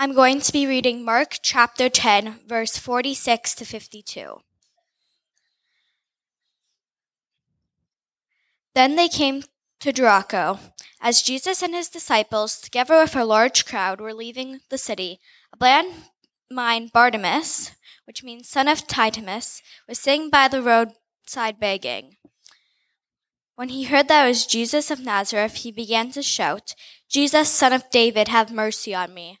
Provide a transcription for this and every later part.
I'm going to be reading Mark chapter 10, verse 46 to 52. Then they came to Jericho. As Jesus and his disciples, together with a large crowd, were leaving the city, a blind Bartimaeus, which means son of Timaeus, was sitting by the roadside begging. When he heard that it was Jesus of Nazareth, he began to shout, Jesus, son of David, have mercy on me.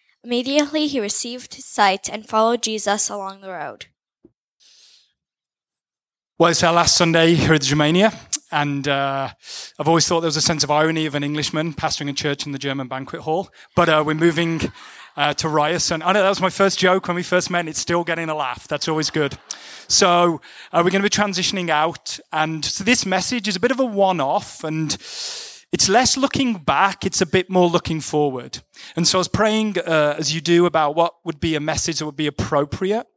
Immediately he received his sight and followed Jesus along the road. Well, it's our last Sunday here at Germania, and uh, I've always thought there was a sense of irony of an Englishman pastoring a church in the German banquet hall. But uh, we're moving uh, to Ryerson. I know that was my first joke when we first met, and it's still getting a laugh. That's always good. So uh, we're going to be transitioning out, and so this message is a bit of a one-off, and it's less looking back, it's a bit more looking forward. And so I was praying, uh, as you do, about what would be a message that would be appropriate.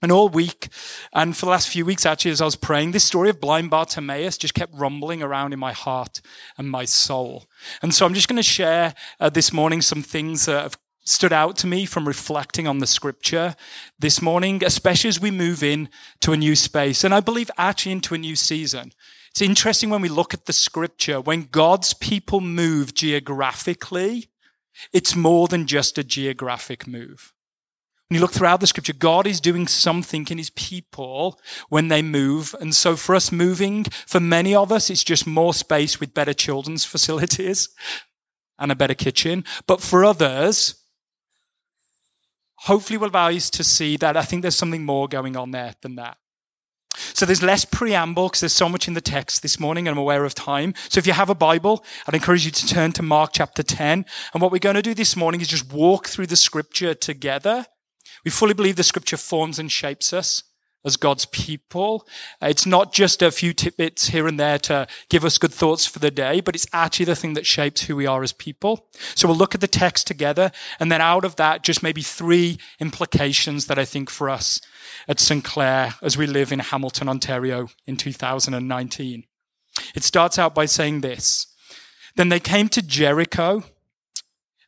And all week, and for the last few weeks, actually, as I was praying, this story of blind Bartimaeus just kept rumbling around in my heart and my soul. And so I'm just going to share uh, this morning some things that have stood out to me from reflecting on the scripture this morning, especially as we move in to a new space. And I believe actually into a new season. It's interesting when we look at the scripture, when God's people move geographically, it's more than just a geographic move. When you look throughout the scripture, God is doing something in his people when they move. And so for us moving, for many of us, it's just more space with better children's facilities and a better kitchen. But for others, hopefully we'll allow you to see that I think there's something more going on there than that. So there's less preamble because there's so much in the text this morning and I'm aware of time. So if you have a Bible, I'd encourage you to turn to Mark chapter 10. And what we're going to do this morning is just walk through the scripture together. We fully believe the scripture forms and shapes us as God's people. Uh, it's not just a few tidbits here and there to give us good thoughts for the day, but it's actually the thing that shapes who we are as people. So we'll look at the text together and then out of that, just maybe three implications that I think for us at St. Clair as we live in Hamilton, Ontario in 2019. It starts out by saying this. Then they came to Jericho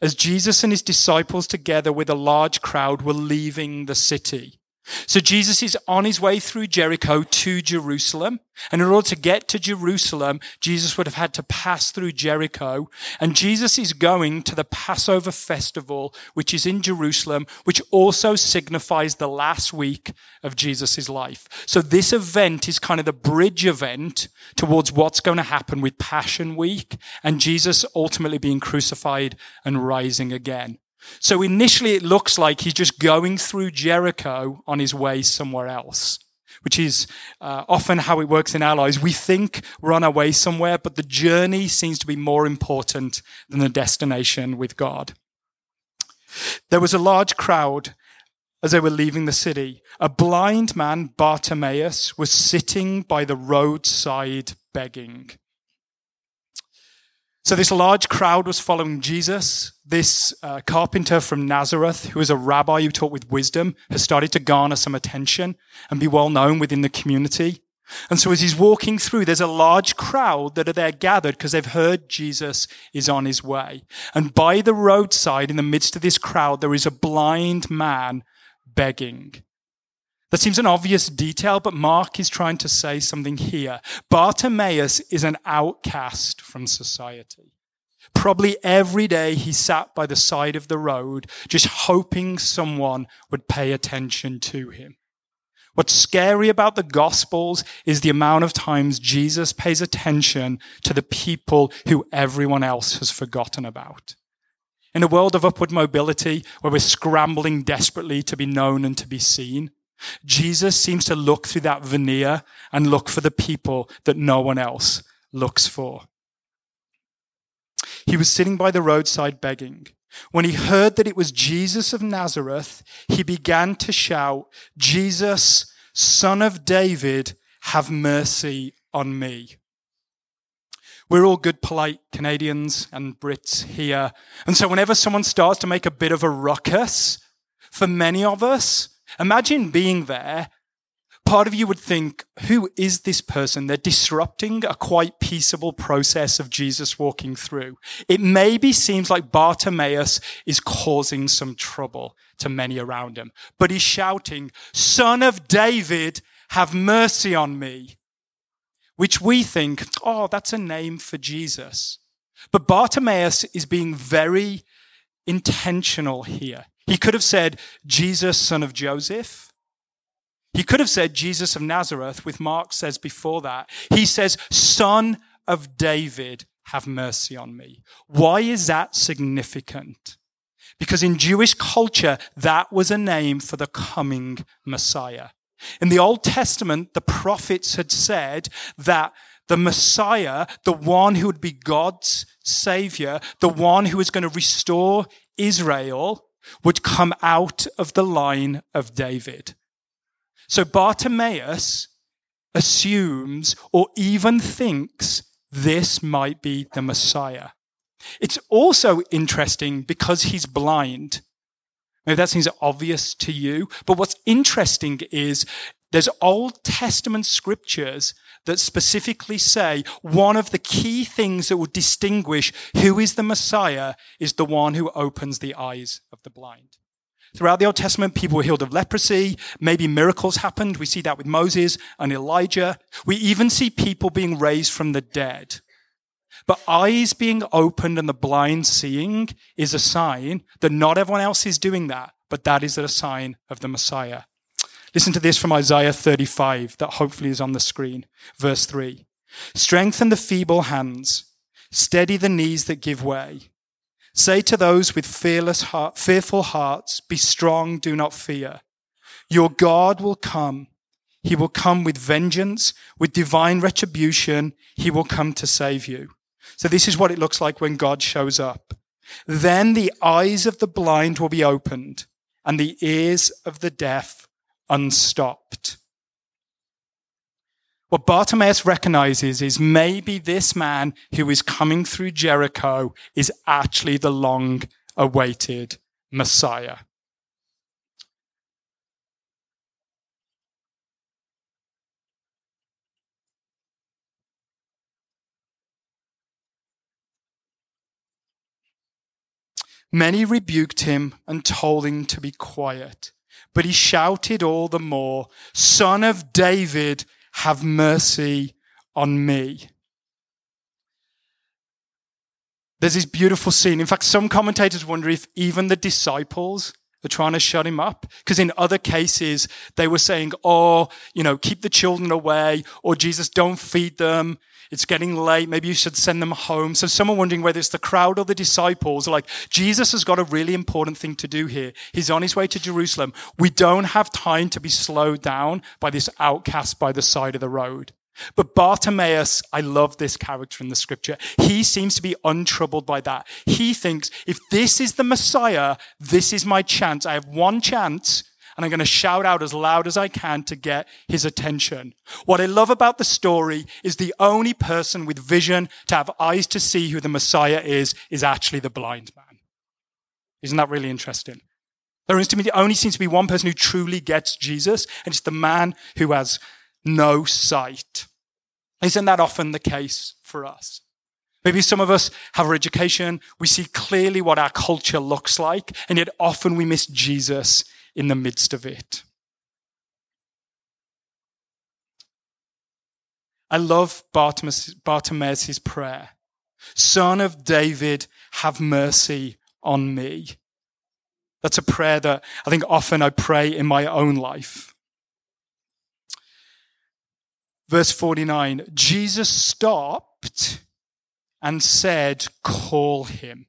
as Jesus and his disciples together with a large crowd were leaving the city. So Jesus is on his way through Jericho to Jerusalem. And in order to get to Jerusalem, Jesus would have had to pass through Jericho. And Jesus is going to the Passover festival, which is in Jerusalem, which also signifies the last week of Jesus' life. So this event is kind of the bridge event towards what's going to happen with Passion Week and Jesus ultimately being crucified and rising again. So initially it looks like he's just going through Jericho on his way somewhere else, which is uh, often how it works in our lives. We think we're on our way somewhere, but the journey seems to be more important than the destination with God. There was a large crowd as they were leaving the city. A blind man, Bartimaeus, was sitting by the roadside begging. So this large crowd was following Jesus. This uh, carpenter from Nazareth, who was a rabbi who taught with wisdom, has started to garner some attention and be well known within the community. And so as he's walking through, there's a large crowd that are there gathered because they've heard Jesus is on his way. And by the roadside, in the midst of this crowd, there is a blind man begging. That seems an obvious detail, but Mark is trying to say something here. Bartimaeus is an outcast from society. Probably every day he sat by the side of the road, just hoping someone would pay attention to him. What's scary about the Gospels is the amount of times Jesus pays attention to the people who everyone else has forgotten about. In a world of upward mobility, where we're scrambling desperately to be known and to be seen, Jesus seems to look through that veneer and look for the people that no one else looks for. He was sitting by the roadside begging. When he heard that it was Jesus of Nazareth, he began to shout, Jesus, son of David, have mercy on me. We're all good, polite Canadians and Brits here. And so whenever someone starts to make a bit of a ruckus, for many of us, imagine being there part of you would think, who is this person? They're disrupting a quite peaceable process of Jesus walking through. It maybe seems like Bartimaeus is causing some trouble to many around him, but he's shouting, Son of David, have mercy on me. Which we think, oh, that's a name for Jesus. But Bartimaeus is being very intentional here. He could have said, Jesus, son of Joseph he could have said Jesus of Nazareth, with Mark says before that. He says, Son of David, have mercy on me. Why is that significant? Because in Jewish culture, that was a name for the coming Messiah. In the Old Testament, the prophets had said that the Messiah, the one who would be God's savior, the one who was going to restore Israel, would come out of the line of David. So Bartimaeus assumes or even thinks this might be the Messiah. It's also interesting because he's blind. Maybe that seems obvious to you, but what's interesting is there's Old Testament scriptures that specifically say one of the key things that will distinguish who is the Messiah is the one who opens the eyes of the blind. Throughout the Old Testament, people were healed of leprosy. Maybe miracles happened. We see that with Moses and Elijah. We even see people being raised from the dead. But eyes being opened and the blind seeing is a sign that not everyone else is doing that, but that is a sign of the Messiah. Listen to this from Isaiah 35 that hopefully is on the screen. Verse 3. Strengthen the feeble hands, steady the knees that give way. Say to those with fearless heart, fearful hearts, be strong, do not fear. Your God will come. He will come with vengeance, with divine retribution. He will come to save you. So this is what it looks like when God shows up. Then the eyes of the blind will be opened and the ears of the deaf unstopped. What Bartimaeus recognizes is maybe this man who is coming through Jericho is actually the long awaited Messiah. Many rebuked him and told him to be quiet. But he shouted all the more, Son of David, have mercy on me. There's this beautiful scene. In fact, some commentators wonder if even the disciples are trying to shut him up. Because in other cases, they were saying, oh, you know, keep the children away, or Jesus, don't feed them. It's getting late. Maybe you should send them home. So someone wondering whether it's the crowd or the disciples are like, Jesus has got a really important thing to do here. He's on his way to Jerusalem. We don't have time to be slowed down by this outcast by the side of the road. But Bartimaeus, I love this character in the scripture. He seems to be untroubled by that. He thinks, if this is the Messiah, this is my chance. I have one chance and I'm going to shout out as loud as I can to get his attention. What I love about the story is the only person with vision to have eyes to see who the Messiah is, is actually the blind man. Isn't that really interesting? There is to me, only seems to be one person who truly gets Jesus, and it's the man who has no sight. Isn't that often the case for us? Maybe some of us have our education. We see clearly what our culture looks like, and yet often we miss Jesus in the midst of it. I love Bartimaeus', prayer. Son of David, have mercy on me. That's a prayer that I think often I pray in my own life. Verse 49 Jesus stopped and said, Call him.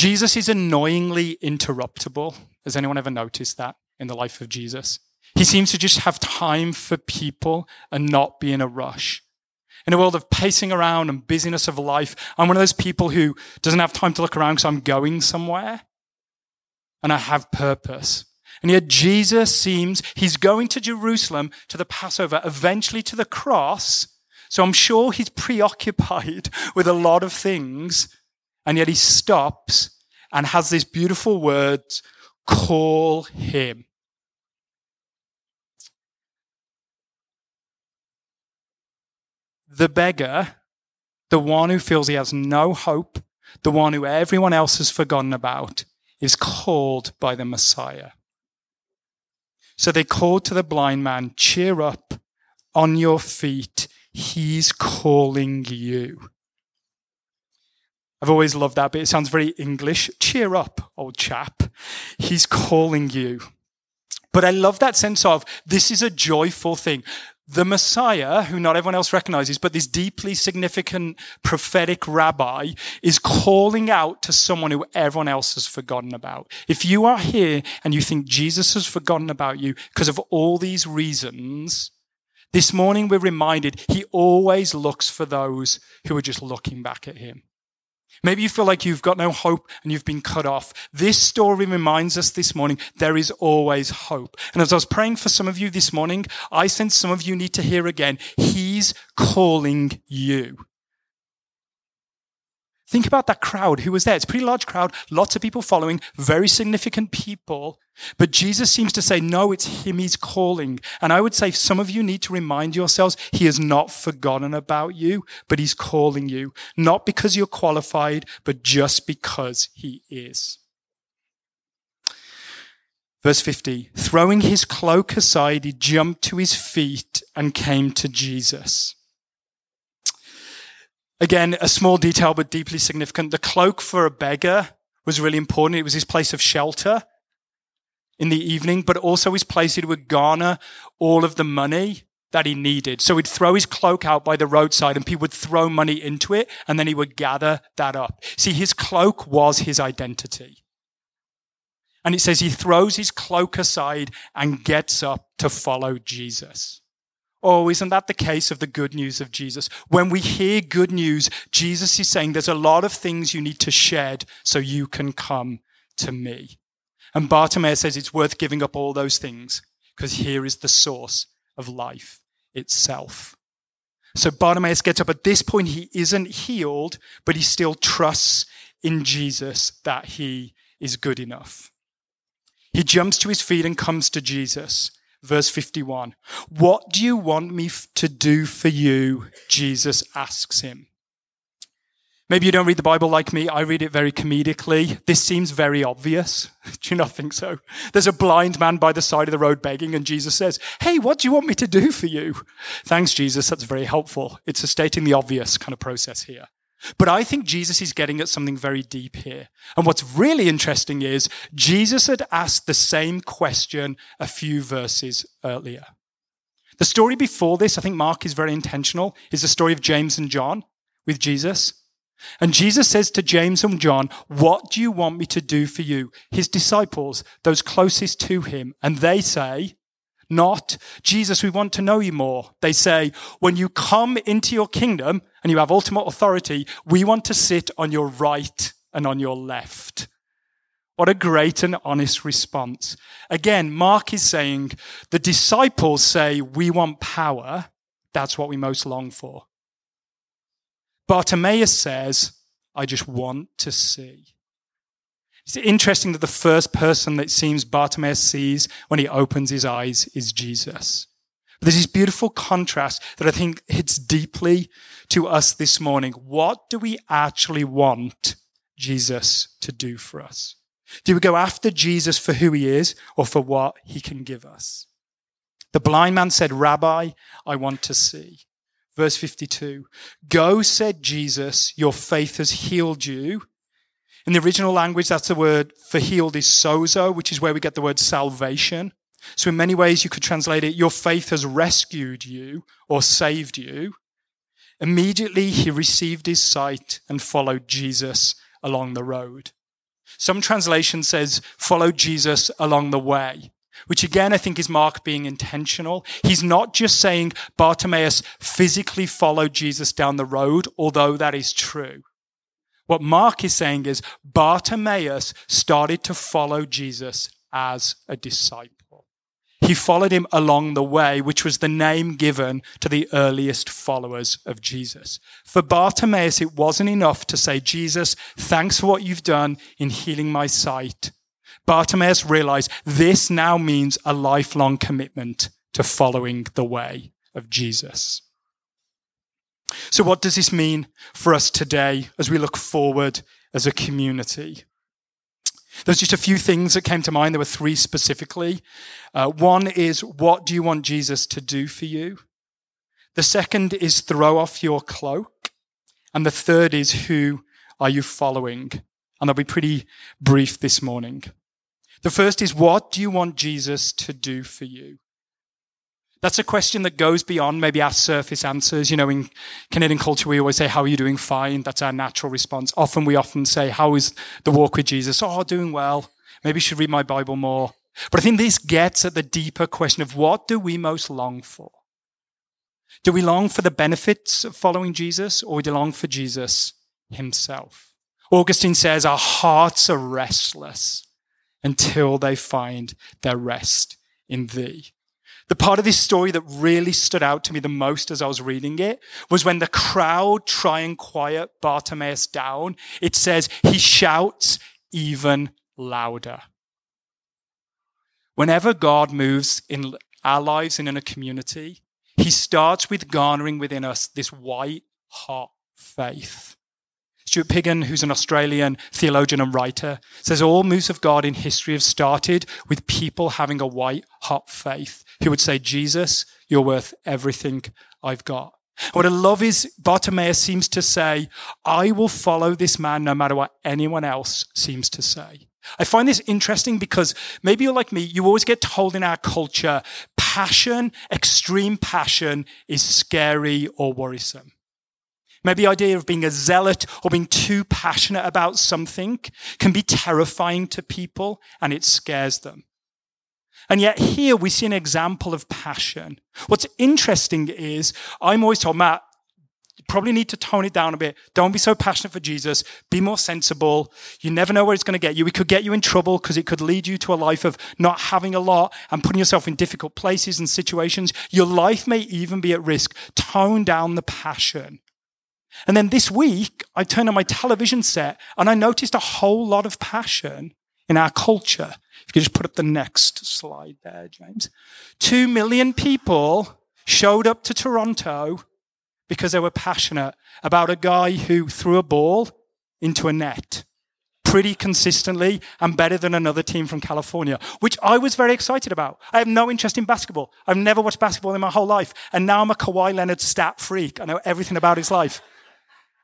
Jesus is annoyingly interruptible. Has anyone ever noticed that in the life of Jesus? He seems to just have time for people and not be in a rush. In a world of pacing around and busyness of life, I'm one of those people who doesn't have time to look around because I'm going somewhere and I have purpose. And yet Jesus seems, he's going to Jerusalem to the Passover, eventually to the cross. So I'm sure he's preoccupied with a lot of things. And yet he stops and has this beautiful words, call him. The beggar, the one who feels he has no hope, the one who everyone else has forgotten about, is called by the Messiah. So they called to the blind man, Cheer up on your feet. He's calling you. I've always loved that bit. It sounds very English. Cheer up, old chap. He's calling you. But I love that sense of this is a joyful thing the Messiah, who not everyone else recognizes, but this deeply significant prophetic rabbi is calling out to someone who everyone else has forgotten about. If you are here and you think Jesus has forgotten about you because of all these reasons, this morning we're reminded he always looks for those who are just looking back at him. Maybe you feel like you've got no hope and you've been cut off. This story reminds us this morning there is always hope. And as I was praying for some of you this morning, I sense some of you need to hear again, He's calling you. Think about that crowd who was there. It's a pretty large crowd, lots of people following, very significant people. But Jesus seems to say, no, it's him he's calling. And I would say some of you need to remind yourselves he has not forgotten about you, but he's calling you. Not because you're qualified, but just because he is. Verse 50 Throwing his cloak aside, he jumped to his feet and came to Jesus. Again, a small detail, but deeply significant. The cloak for a beggar was really important. It was his place of shelter in the evening, but also his place he would garner all of the money that he needed. So he'd throw his cloak out by the roadside and people would throw money into it and then he would gather that up. See, his cloak was his identity. And it says he throws his cloak aside and gets up to follow Jesus. Oh, isn't that the case of the good news of Jesus? When we hear good news, Jesus is saying there's a lot of things you need to shed so you can come to me. And Bartimaeus says it's worth giving up all those things because here is the source of life itself. So Bartimaeus gets up. At this point, he isn't healed, but he still trusts in Jesus that he is good enough. He jumps to his feet and comes to Jesus. Verse 51. What do you want me to do for you? Jesus asks him. Maybe you don't read the Bible like me. I read it very comedically. This seems very obvious. do you not think so? There's a blind man by the side of the road begging, and Jesus says, Hey, what do you want me to do for you? Thanks, Jesus. That's very helpful. It's a stating the obvious kind of process here. But I think Jesus is getting at something very deep here. And what's really interesting is Jesus had asked the same question a few verses earlier. The story before this, I think Mark is very intentional, is the story of James and John with Jesus. And Jesus says to James and John, What do you want me to do for you? His disciples, those closest to him. And they say, not, Jesus, we want to know you more. They say, when you come into your kingdom and you have ultimate authority, we want to sit on your right and on your left. What a great and honest response. Again, Mark is saying the disciples say, we want power. That's what we most long for. Bartimaeus says, I just want to see. It's interesting that the first person that seems Bartimaeus sees when he opens his eyes is Jesus. But there's this beautiful contrast that I think hits deeply to us this morning. What do we actually want Jesus to do for us? Do we go after Jesus for who he is or for what he can give us? The blind man said, Rabbi, I want to see. Verse 52 Go, said Jesus, your faith has healed you. In the original language, that's the word for healed is sozo, which is where we get the word salvation. So in many ways, you could translate it, your faith has rescued you or saved you. Immediately, he received his sight and followed Jesus along the road. Some translation says, follow Jesus along the way. which again I think is Mark being intentional. He's not just saying Bartimaeus physically followed Jesus down the road, although that is true. What Mark is saying is Bartimaeus started to follow Jesus as a disciple. He followed him along the way, which was the name given to the earliest followers of Jesus. For Bartimaeus, it wasn't enough to say, Jesus, thanks for what you've done in healing my sight. Bartimaeus realized this now means a lifelong commitment to following the way of Jesus. So, what does this mean for us today as we look forward as a community? There's just a few things that came to mind. There were three specifically. Uh, one is, what do you want Jesus to do for you? The second is, throw off your cloak. And the third is, who are you following? And I'll be pretty brief this morning. The first is, what do you want Jesus to do for you? That's a question that goes beyond maybe our surface answers. You know, in Canadian culture, we always say, How are you doing? Fine. That's our natural response. Often we often say, How is the walk with Jesus? Oh, doing well. Maybe you should read my Bible more. But I think this gets at the deeper question of what do we most long for? Do we long for the benefits of following Jesus or do we long for Jesus himself? Augustine says, Our hearts are restless until they find their rest in thee. The part of this story that really stood out to me the most as I was reading it was when the crowd try and quiet Bartimaeus down. It says he shouts even louder. Whenever God moves in our lives and in a community, he starts with garnering within us this white hot faith. Stuart Piggin, who's an Australian theologian and writer, says all moves of God in history have started with people having a white hot faith who would say, Jesus, you're worth everything I've got. What I love is Bartimaeus seems to say, I will follow this man no matter what anyone else seems to say. I find this interesting because maybe you're like me, you always get told in our culture, passion, extreme passion is scary or worrisome. Maybe the idea of being a zealot or being too passionate about something can be terrifying to people and it scares them. And yet here we see an example of passion. What's interesting is I'm always told, Matt, you probably need to tone it down a bit. Don't be so passionate for Jesus. Be more sensible. You never know where it's going to get you. It could get you in trouble because it could lead you to a life of not having a lot and putting yourself in difficult places and situations. Your life may even be at risk. Tone down the passion. And then this week, I turned on my television set and I noticed a whole lot of passion in our culture. If you could just put up the next slide there, James. Two million people showed up to Toronto because they were passionate about a guy who threw a ball into a net pretty consistently and better than another team from California, which I was very excited about. I have no interest in basketball. I've never watched basketball in my whole life. And now I'm a Kawhi Leonard stat freak. I know everything about his life.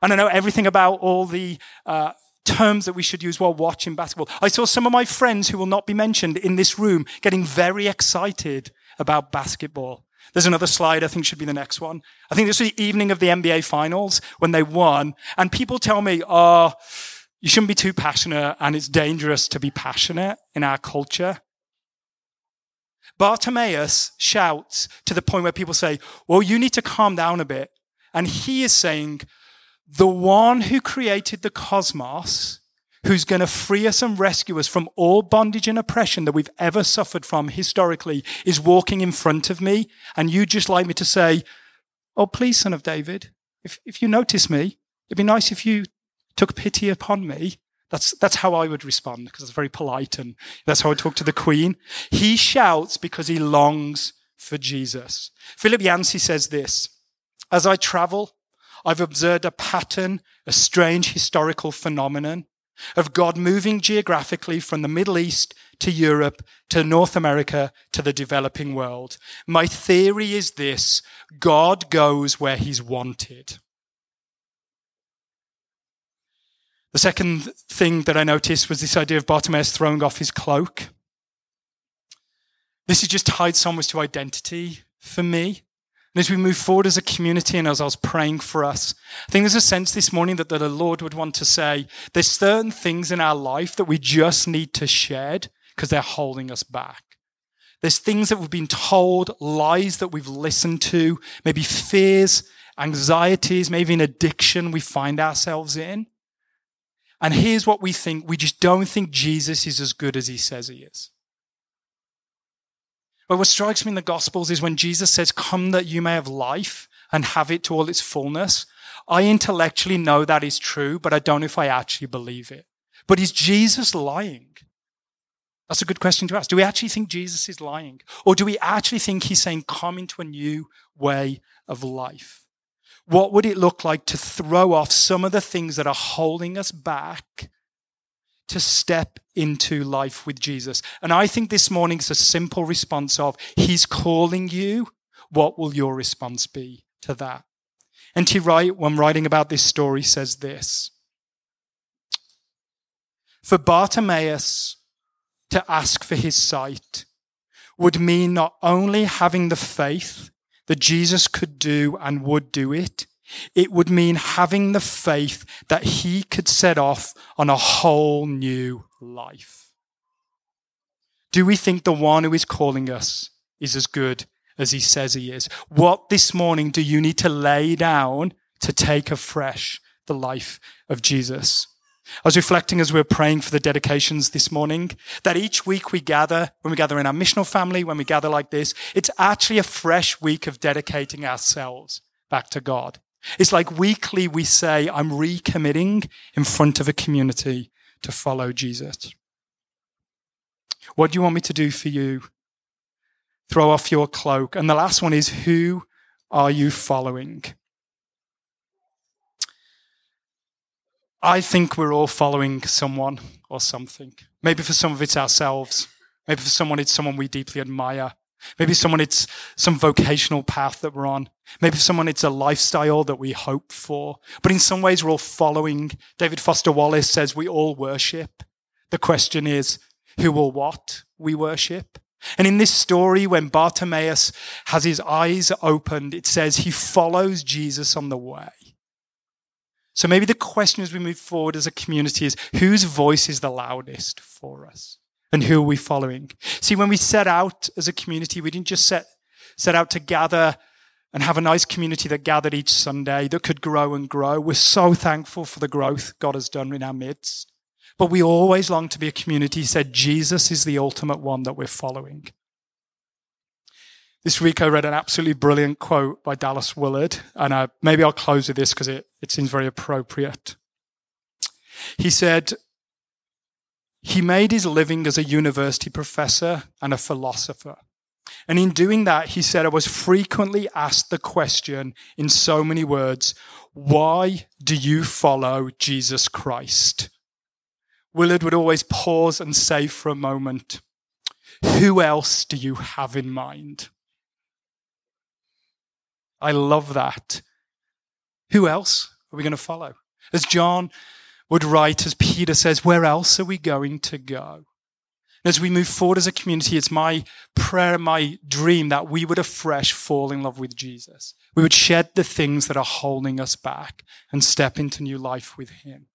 And I know everything about all the uh, terms that we should use while watching basketball. I saw some of my friends who will not be mentioned in this room getting very excited about basketball. There's another slide, I think should be the next one. I think this was the evening of the NBA finals when they won. And people tell me, oh, you shouldn't be too passionate and it's dangerous to be passionate in our culture. Bartimaeus shouts to the point where people say, well, you need to calm down a bit. And he is saying, the one who created the cosmos, who's going to free us and rescue us from all bondage and oppression that we've ever suffered from historically, is walking in front of me. And you just like me to say, Oh, please, son of David, if, if you notice me, it'd be nice if you took pity upon me. That's, that's how I would respond because it's very polite and that's how I talk to the queen. He shouts because he longs for Jesus. Philip Yancey says this, as I travel, I've observed a pattern, a strange historical phenomenon of God moving geographically from the Middle East to Europe to North America to the developing world. My theory is this God goes where he's wanted. The second thing that I noticed was this idea of Bartimaeus throwing off his cloak. This is just tied so to identity for me. And as we move forward as a community and as I was praying for us, I think there's a sense this morning that, that the Lord would want to say there's certain things in our life that we just need to shed because they're holding us back. There's things that we've been told, lies that we've listened to, maybe fears, anxieties, maybe an addiction we find ourselves in. And here's what we think we just don't think Jesus is as good as he says he is. But what strikes me in the Gospels is when Jesus says, Come that you may have life and have it to all its fullness. I intellectually know that is true, but I don't know if I actually believe it. But is Jesus lying? That's a good question to ask. Do we actually think Jesus is lying? Or do we actually think he's saying, Come into a new way of life? What would it look like to throw off some of the things that are holding us back to step into life with Jesus? And I think this morning is a simple response of, He's calling you. What will your response be to that? N.T. Wright, when writing about this story, says this For Bartimaeus to ask for his sight would mean not only having the faith that Jesus could do and would do it, it would mean having the faith that he could set off on a whole new life. Do we think the one who is calling us is as good as he says he is? What this morning do you need to lay down to take afresh the life of Jesus? I was reflecting as we were praying for the dedications this morning that each week we gather, when we gather in our missional family, when we gather like this, it's actually a fresh week of dedicating ourselves back to God. It's like weekly we say, I'm recommitting in front of a community to follow Jesus. What do you want me to do for you? Throw off your cloak. And the last one is, who are you following? I think we're all following someone or something. Maybe for some of it's ourselves. Maybe for someone it's someone we deeply admire. Maybe someone it's some vocational path that we're on. Maybe someone it's a lifestyle that we hope for. But in some ways we're all following. David Foster Wallace says we all worship. The question is, who or what we worship? And in this story, when Bartimaeus has his eyes opened, it says he follows Jesus on the way. So maybe the question as we move forward as a community is whose voice is the loudest for us? And who are we following? See, when we set out as a community, we didn't just set, set out to gather and have a nice community that gathered each Sunday that could grow and grow. We're so thankful for the growth God has done in our midst. But we always long to be a community said Jesus is the ultimate one that we're following. This week I read an absolutely brilliant quote by Dallas Willard, and uh, maybe I'll close with this because it, it seems very appropriate. He said, he made his living as a university professor and a philosopher. And in doing that, he said, I was frequently asked the question in so many words, why do you follow Jesus Christ? Willard would always pause and say for a moment, who else do you have in mind? I love that. Who else are we going to follow? As John would write, as Peter says, where else are we going to go? as we move forward as a community, it's my prayer, my dream that we would afresh fall in love with Jesus. We would shed the things that are holding us back and step into new life with Him.